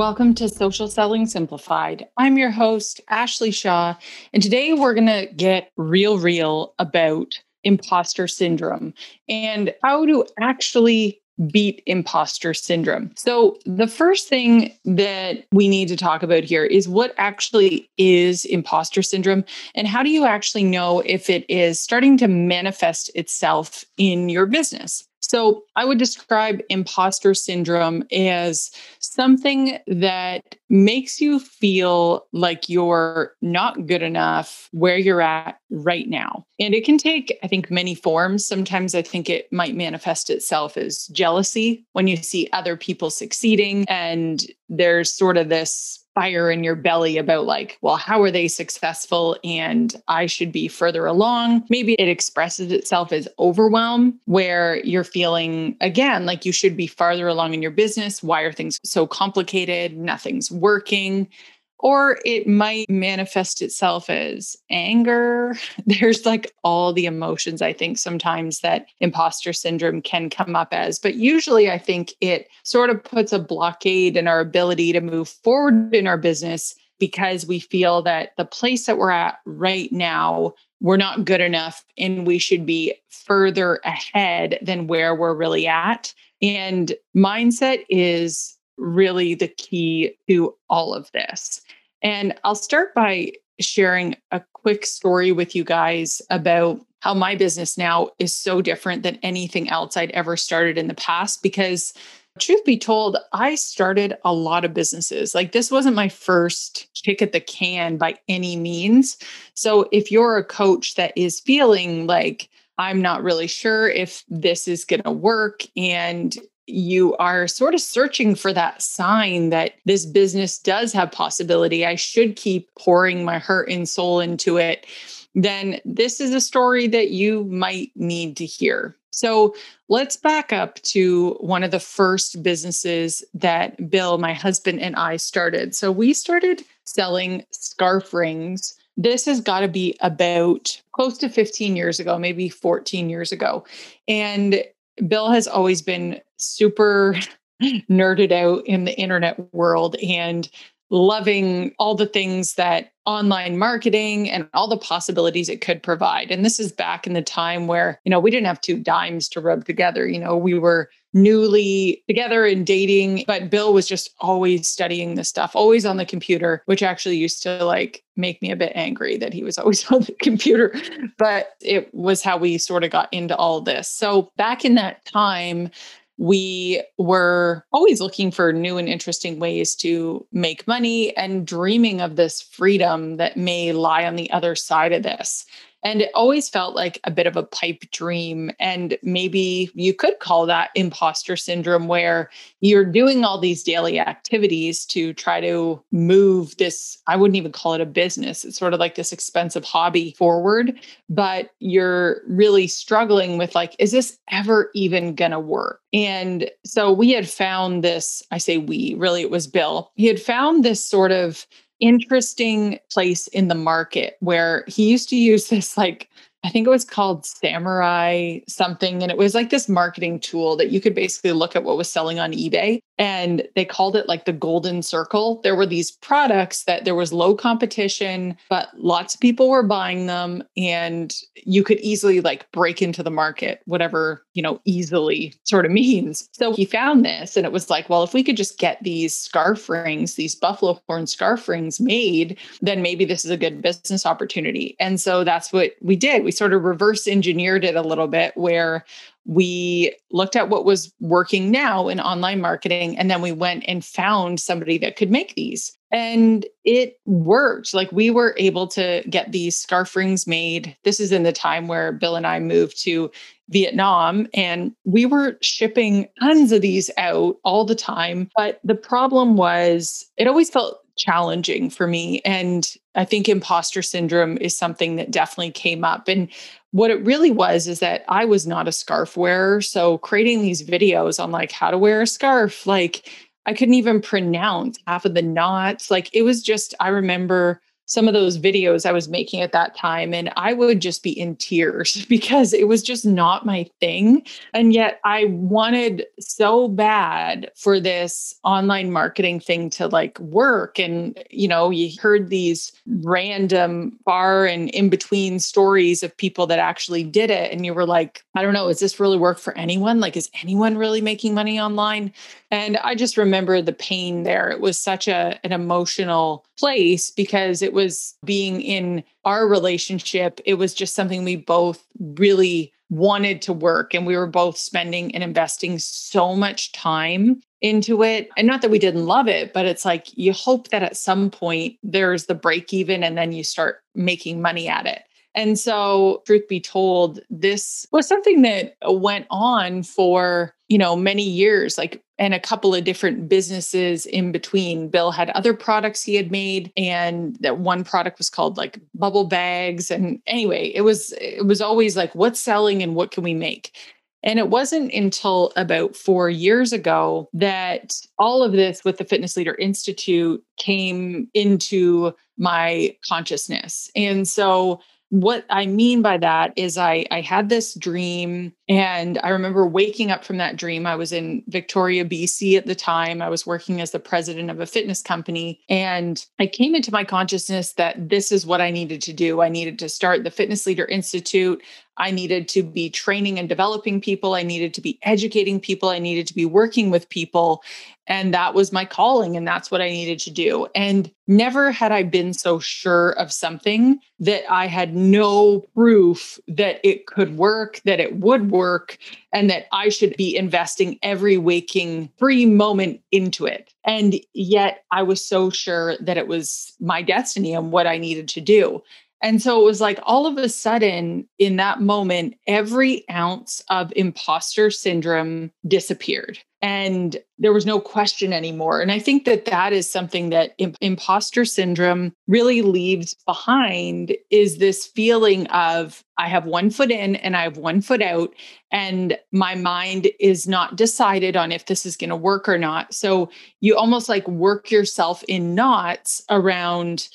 Welcome to Social Selling Simplified. I'm your host, Ashley Shaw, and today we're going to get real, real about imposter syndrome and how to actually beat imposter syndrome. So, the first thing that we need to talk about here is what actually is imposter syndrome and how do you actually know if it is starting to manifest itself in your business? So I would describe imposter syndrome as something that makes you feel like you're not good enough where you're at right now. And it can take, I think, many forms. Sometimes I think it might manifest itself as jealousy when you see other people succeeding and there's sort of this fire in your belly about like, well, how are they successful and I should be further along. Maybe it expresses itself as overwhelm where you're feeling again like you should be farther along in your business. Why are things so complicated? Nothing's working or it might manifest itself as anger. There's like all the emotions I think sometimes that imposter syndrome can come up as. But usually I think it sort of puts a blockade in our ability to move forward in our business because we feel that the place that we're at right now, we're not good enough and we should be further ahead than where we're really at. And mindset is really the key to all of this. And I'll start by sharing a quick story with you guys about how my business now is so different than anything else I'd ever started in the past because truth be told, I started a lot of businesses. Like this wasn't my first kick at the can by any means. So if you're a coach that is feeling like I'm not really sure if this is going to work and you are sort of searching for that sign that this business does have possibility, I should keep pouring my heart and soul into it, then this is a story that you might need to hear. So let's back up to one of the first businesses that Bill, my husband, and I started. So we started selling scarf rings. This has got to be about close to 15 years ago, maybe 14 years ago. And Bill has always been super nerded out in the internet world and loving all the things that online marketing and all the possibilities it could provide. And this is back in the time where, you know, we didn't have two dimes to rub together. You know, we were newly together and dating, but Bill was just always studying this stuff, always on the computer, which actually used to like make me a bit angry that he was always on the computer. But it was how we sort of got into all this. So back in that time, we were always looking for new and interesting ways to make money and dreaming of this freedom that may lie on the other side of this. And it always felt like a bit of a pipe dream. And maybe you could call that imposter syndrome, where you're doing all these daily activities to try to move this. I wouldn't even call it a business. It's sort of like this expensive hobby forward, but you're really struggling with like, is this ever even going to work? And so we had found this, I say we, really, it was Bill. He had found this sort of interesting place in the market where he used to use this like I think it was called Samurai something. And it was like this marketing tool that you could basically look at what was selling on eBay and they called it like the golden circle. There were these products that there was low competition, but lots of people were buying them and you could easily like break into the market, whatever, you know, easily sort of means. So he found this and it was like, well, if we could just get these scarf rings, these buffalo horn scarf rings made, then maybe this is a good business opportunity. And so that's what we did. We sort of reverse engineered it a little bit where we looked at what was working now in online marketing and then we went and found somebody that could make these. And it worked. Like we were able to get these scarf rings made. This is in the time where bill and i moved to vietnam and we were shipping tons of these out all the time. But the problem was it always felt challenging for me and i think imposter syndrome is something that definitely came up and what it really was is that I was not a scarf wearer. So creating these videos on like how to wear a scarf, like I couldn't even pronounce half of the knots. Like it was just, I remember some of those videos I was making at that time. And I would just be in tears because it was just not my thing. And yet I wanted so bad for this online marketing thing to like work. And, you know, you heard these random far and in between stories of people that actually did it. And you were like, I don't know, is this really work for anyone? Like, is anyone really making money online? And I just remember the pain there. It was such a an emotional place because it was being in our relationship, it was just something we both really wanted to work and we were both spending and investing so much time into it. And not that we didn't love it, but it's like you hope that at some point there's the break even and then you start making money at it. And so, truth be told, this was something that went on for, you know, many years, like, and a couple of different businesses in between. Bill had other products he had made, and that one product was called like bubble bags. And anyway, it was, it was always like, what's selling and what can we make? And it wasn't until about four years ago that all of this with the Fitness Leader Institute came into my consciousness. And so what I mean by that is I I had this dream and I remember waking up from that dream. I was in Victoria, BC at the time. I was working as the president of a fitness company and I came into my consciousness that this is what I needed to do. I needed to start the Fitness Leader Institute. I needed to be training and developing people. I needed to be educating people. I needed to be working with people. And that was my calling. And that's what I needed to do. And never had I been so sure of something that I had no proof that it could work, that it would work, and that I should be investing every waking free moment into it. And yet I was so sure that it was my destiny and what I needed to do. And so it was like all of a sudden in that moment, every ounce of imposter syndrome disappeared and there was no question anymore. And I think that that is something that imp- imposter syndrome really leaves behind is this feeling of I have one foot in and I have one foot out and my mind is not decided on if this is going to work or not. So you almost like work yourself in knots around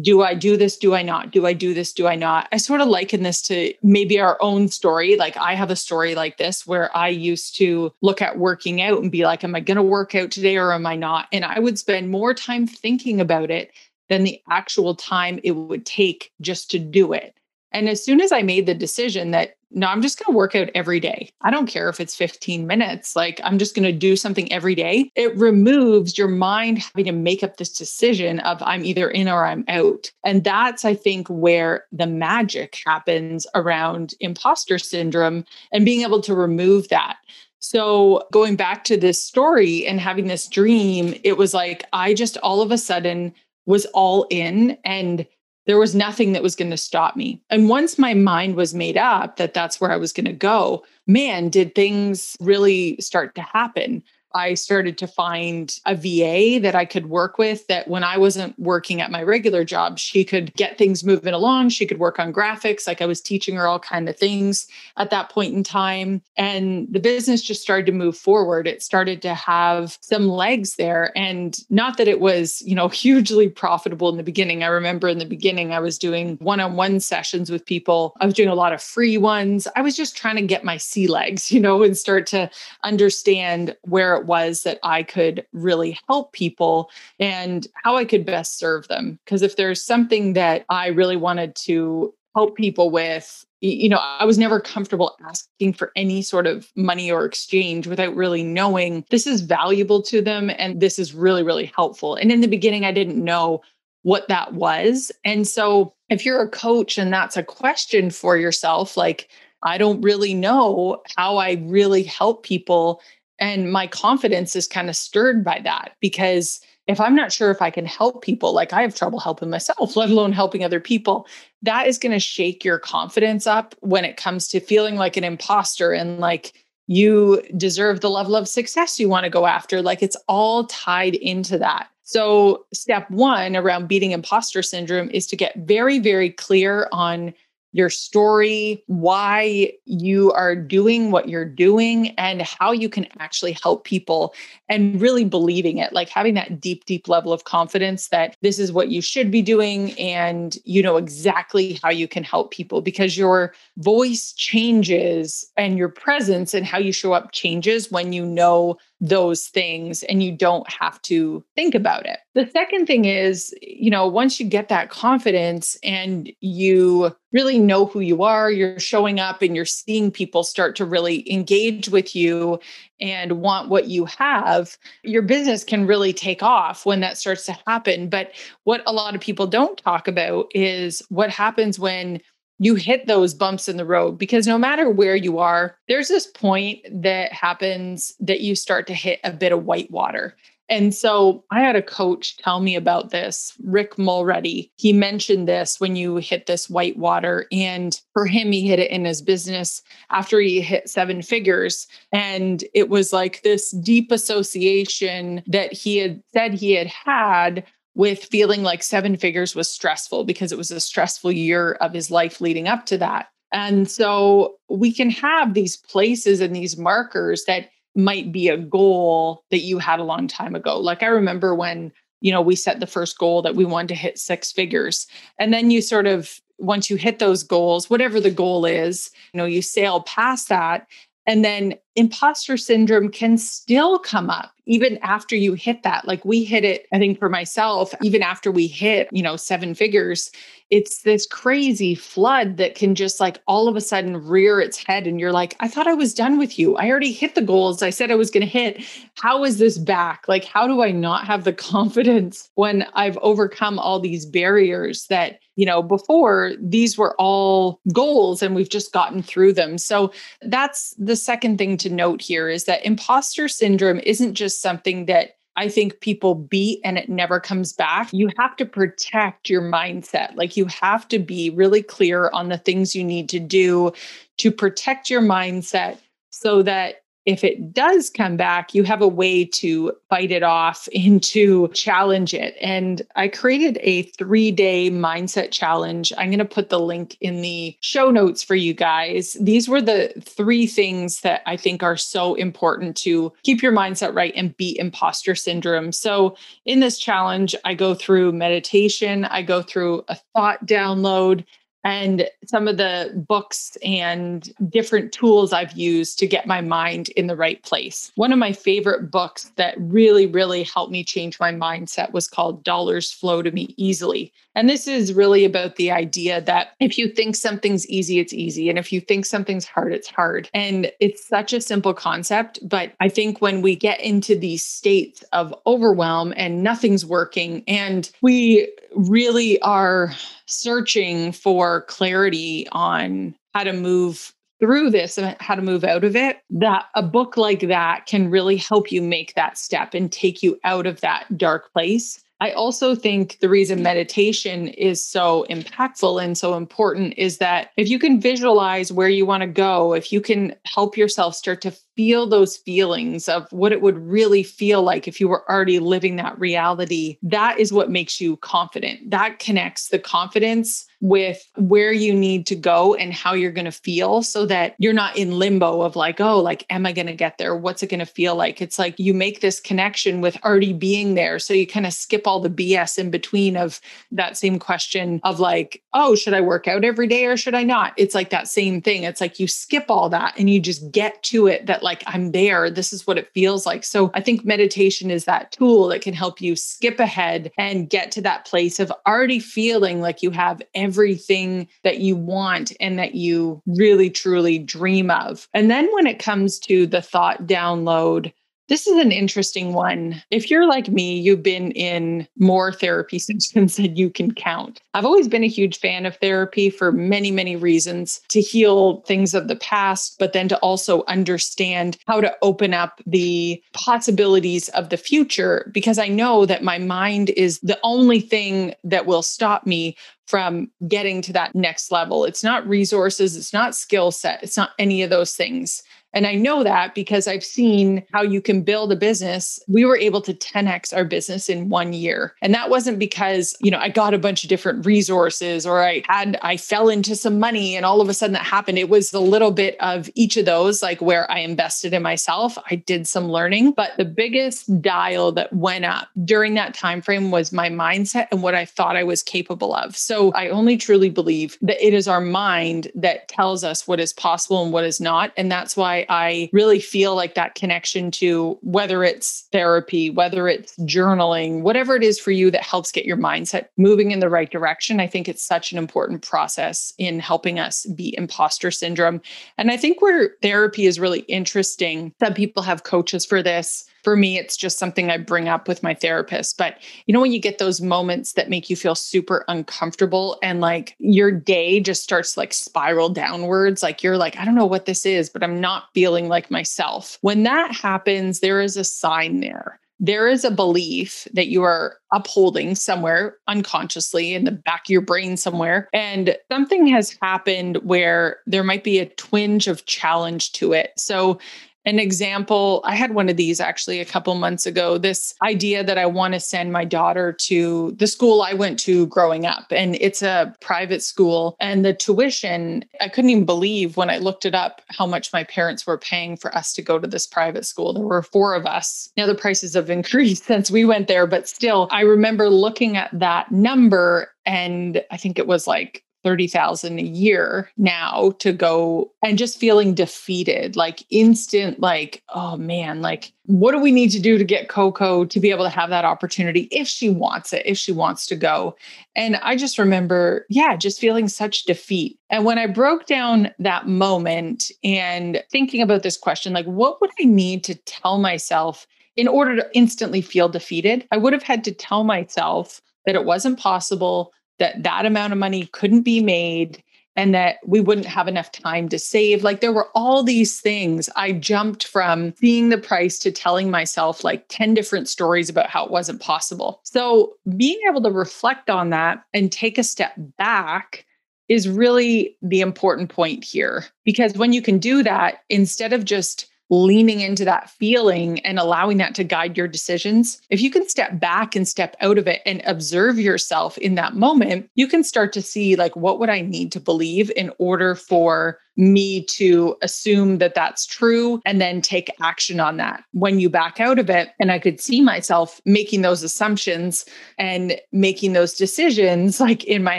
do I do this? Do I not? Do I do this? Do I not? I sort of liken this to maybe our own story. Like I have a story like this where I used to look at working out and be like, am I going to work out today or am I not? And I would spend more time thinking about it than the actual time it would take just to do it. And as soon as I made the decision that no, I'm just going to work out every day. I don't care if it's 15 minutes. Like, I'm just going to do something every day. It removes your mind having to make up this decision of I'm either in or I'm out. And that's, I think, where the magic happens around imposter syndrome and being able to remove that. So, going back to this story and having this dream, it was like I just all of a sudden was all in and there was nothing that was going to stop me. And once my mind was made up that that's where I was going to go, man, did things really start to happen. I started to find a VA that I could work with that when I wasn't working at my regular job, she could get things moving along. She could work on graphics. Like I was teaching her all kind of things at that point in time. And the business just started to move forward. It started to have some legs there. And not that it was, you know, hugely profitable in the beginning. I remember in the beginning, I was doing one-on-one sessions with people. I was doing a lot of free ones. I was just trying to get my sea legs, you know, and start to understand where it was that I could really help people and how I could best serve them. Because if there's something that I really wanted to help people with, you know, I was never comfortable asking for any sort of money or exchange without really knowing this is valuable to them and this is really, really helpful. And in the beginning, I didn't know what that was. And so if you're a coach and that's a question for yourself, like, I don't really know how I really help people. And my confidence is kind of stirred by that because if I'm not sure if I can help people, like I have trouble helping myself, let alone helping other people, that is going to shake your confidence up when it comes to feeling like an imposter and like you deserve the level of success you want to go after. Like it's all tied into that. So, step one around beating imposter syndrome is to get very, very clear on your story, why you are doing what you're doing, and how you can actually help people and really believing it, like having that deep, deep level of confidence that this is what you should be doing and you know exactly how you can help people because your voice changes and your presence and how you show up changes when you know those things and you don't have to think about it. The second thing is, you know, once you get that confidence and you really know who you are, you're showing up and you're seeing people start to really engage with you and want what you have, your business can really take off when that starts to happen. But what a lot of people don't talk about is what happens when you hit those bumps in the road because no matter where you are, there's this point that happens that you start to hit a bit of white water. And so I had a coach tell me about this, Rick Mulready. He mentioned this when you hit this white water. And for him, he hit it in his business after he hit seven figures. And it was like this deep association that he had said he had had with feeling like seven figures was stressful because it was a stressful year of his life leading up to that. And so we can have these places and these markers that might be a goal that you had a long time ago. Like I remember when, you know, we set the first goal that we wanted to hit six figures. And then you sort of once you hit those goals, whatever the goal is, you know, you sail past that and then imposter syndrome can still come up even after you hit that. Like we hit it, I think for myself, even after we hit, you know, seven figures, it's this crazy flood that can just like all of a sudden rear its head. And you're like, I thought I was done with you. I already hit the goals I said I was going to hit. How is this back? Like, how do I not have the confidence when I've overcome all these barriers that, you know, before these were all goals and we've just gotten through them. So that's the second thing to note here is that imposter syndrome isn't just something that I think people beat and it never comes back. You have to protect your mindset. Like you have to be really clear on the things you need to do to protect your mindset so that if it does come back, you have a way to fight it off and to challenge it. And I created a three day mindset challenge. I'm going to put the link in the show notes for you guys. These were the three things that I think are so important to keep your mindset right and beat imposter syndrome. So, in this challenge, I go through meditation, I go through a thought download and some of the books and different tools I've used to get my mind in the right place. One of my favorite books that really, really helped me change my mindset was called Dollars Flow to Me Easily. And this is really about the idea that if you think something's easy, it's easy. And if you think something's hard, it's hard. And it's such a simple concept. But I think when we get into these states of overwhelm and nothing's working, and we really are searching for clarity on how to move through this and how to move out of it, that a book like that can really help you make that step and take you out of that dark place. I also think the reason meditation is so impactful and so important is that if you can visualize where you want to go, if you can help yourself start to feel those feelings of what it would really feel like if you were already living that reality, that is what makes you confident. That connects the confidence with where you need to go and how you're going to feel so that you're not in limbo of like, oh, like, am I going to get there? What's it going to feel like? It's like you make this connection with already being there. So you kind of skip all the BS in between of that same question of like, oh, should I work out every day or should I not? It's like that same thing. It's like you skip all that and you just get to it that like I'm there. This is what it feels like. So I think meditation is that tool that can help you skip ahead and get to that place of already feeling like you have everything that you want and that you really truly dream of. And then when it comes to the thought download, this is an interesting one. If you're like me, you've been in more therapy sessions than you can count. I've always been a huge fan of therapy for many, many reasons to heal things of the past, but then to also understand how to open up the possibilities of the future. Because I know that my mind is the only thing that will stop me from getting to that next level. It's not resources, it's not skill set, it's not any of those things. And I know that because I've seen how you can build a business. We were able to 10x our business in one year. And that wasn't because, you know, I got a bunch of different resources or I had, I fell into some money and all of a sudden that happened. It was a little bit of each of those, like where I invested in myself. I did some learning, but the biggest dial that went up during that time frame was my mindset and what I thought I was capable of. So I only truly believe that it is our mind that tells us what is possible and what is not. And that's why I really feel like that connection to whether it's therapy, whether it's journaling, whatever it is for you that helps get your mindset moving in the right direction. I think it's such an important process in helping us beat imposter syndrome. And I think where therapy is really interesting, some people have coaches for this for me, it's just something I bring up with my therapist. But you know, when you get those moments that make you feel super uncomfortable and like your day just starts like spiral downwards, like you're like, I don't know what this is, but I'm not feeling like myself. When that happens, there is a sign there there is a belief that you are upholding somewhere unconsciously in the back of your brain somewhere. And something has happened where there might be a twinge of challenge to it. So an example i had one of these actually a couple months ago this idea that i want to send my daughter to the school i went to growing up and it's a private school and the tuition i couldn't even believe when i looked it up how much my parents were paying for us to go to this private school. There were four of us. Now the prices have increased since we went there but still i remember looking at that number and i think it was like 30,000 a year now to go and just feeling defeated, like instant, like, oh man, like, what do we need to do to get Coco to be able to have that opportunity if she wants it, if she wants to go? And I just remember, yeah, just feeling such defeat. And when I broke down that moment and thinking about this question, like, what would I need to tell myself in order to instantly feel defeated? I would have had to tell myself that it wasn't possible that that amount of money couldn't be made and that we wouldn't have enough time to save. Like there were all these things. I jumped from seeing the price to telling myself like 10 different stories about how it wasn't possible. So being able to reflect on that and take a step back is really the important point here. Because when you can do that, instead of just leaning into that feeling and allowing that to guide your decisions, if you can step back and step out of it and observe yourself in that moment, you can start to see like, what would I need to believe in order for me to assume that that's true and then take action on that when you back out of it. And I could see myself making those assumptions and making those decisions like in my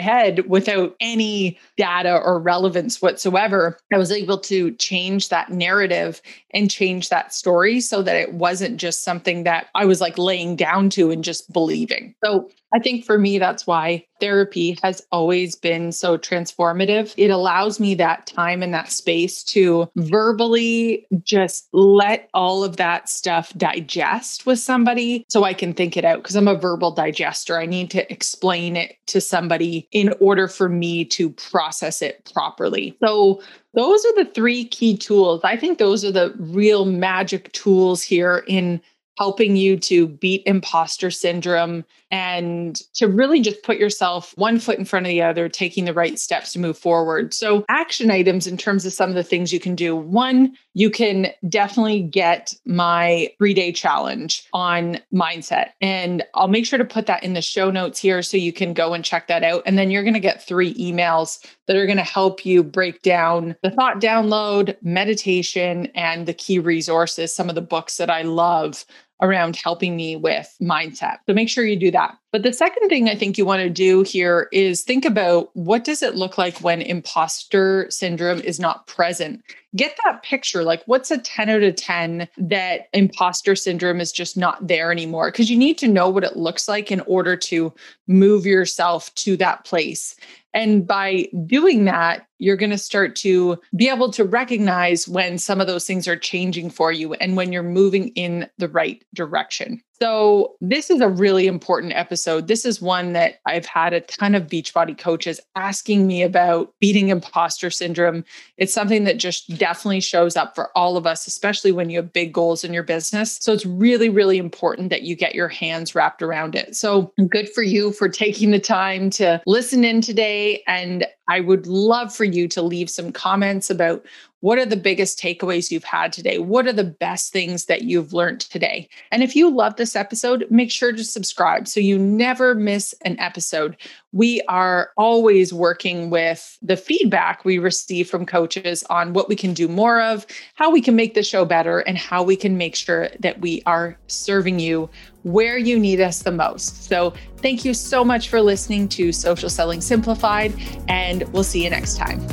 head without any data or relevance whatsoever. I was able to change that narrative and change that story so that it wasn't just something that I was like laying down to and just believing. So I think for me, that's why therapy has always been so transformative. It allows me that time and that space to verbally just let all of that stuff digest with somebody so I can think it out because I'm a verbal digester. I need to explain it to somebody in order for me to process it properly. So, those are the three key tools. I think those are the real magic tools here in helping you to beat imposter syndrome and to really just put yourself one foot in front of the other, taking the right steps to move forward. So, action items in terms of some of the things you can do. One, you can definitely get my three day challenge on mindset. And I'll make sure to put that in the show notes here so you can go and check that out. And then you're going to get three emails that are going to help you break down the thought download, meditation, and the key resources, some of the books that I love around helping me with mindset. So make sure you do that. But the second thing I think you want to do here is think about what does it look like when imposter syndrome is not present? Get that picture like what's a 10 out of 10 that imposter syndrome is just not there anymore because you need to know what it looks like in order to move yourself to that place. And by doing that, you're going to start to be able to recognize when some of those things are changing for you and when you're moving in the right direction. So, this is a really important episode. This is one that I've had a ton of Beachbody coaches asking me about beating imposter syndrome. It's something that just definitely shows up for all of us, especially when you have big goals in your business. So, it's really, really important that you get your hands wrapped around it. So, good for you for taking the time to listen in today. And I would love for you to leave some comments about what are the biggest takeaways you've had today? What are the best things that you've learned today? And if you love this episode, make sure to subscribe so you never miss an episode. We are always working with the feedback we receive from coaches on what we can do more of, how we can make the show better, and how we can make sure that we are serving you where you need us the most. So, thank you so much for listening to Social Selling Simplified, and we'll see you next time.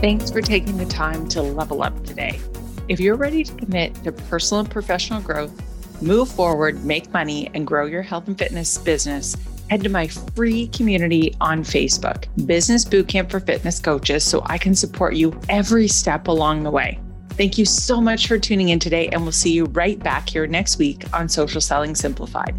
Thanks for taking the time to level up today. If you're ready to commit to personal and professional growth, move forward, make money, and grow your health and fitness business, head to my free community on Facebook, Business Bootcamp for Fitness Coaches, so I can support you every step along the way. Thank you so much for tuning in today, and we'll see you right back here next week on Social Selling Simplified.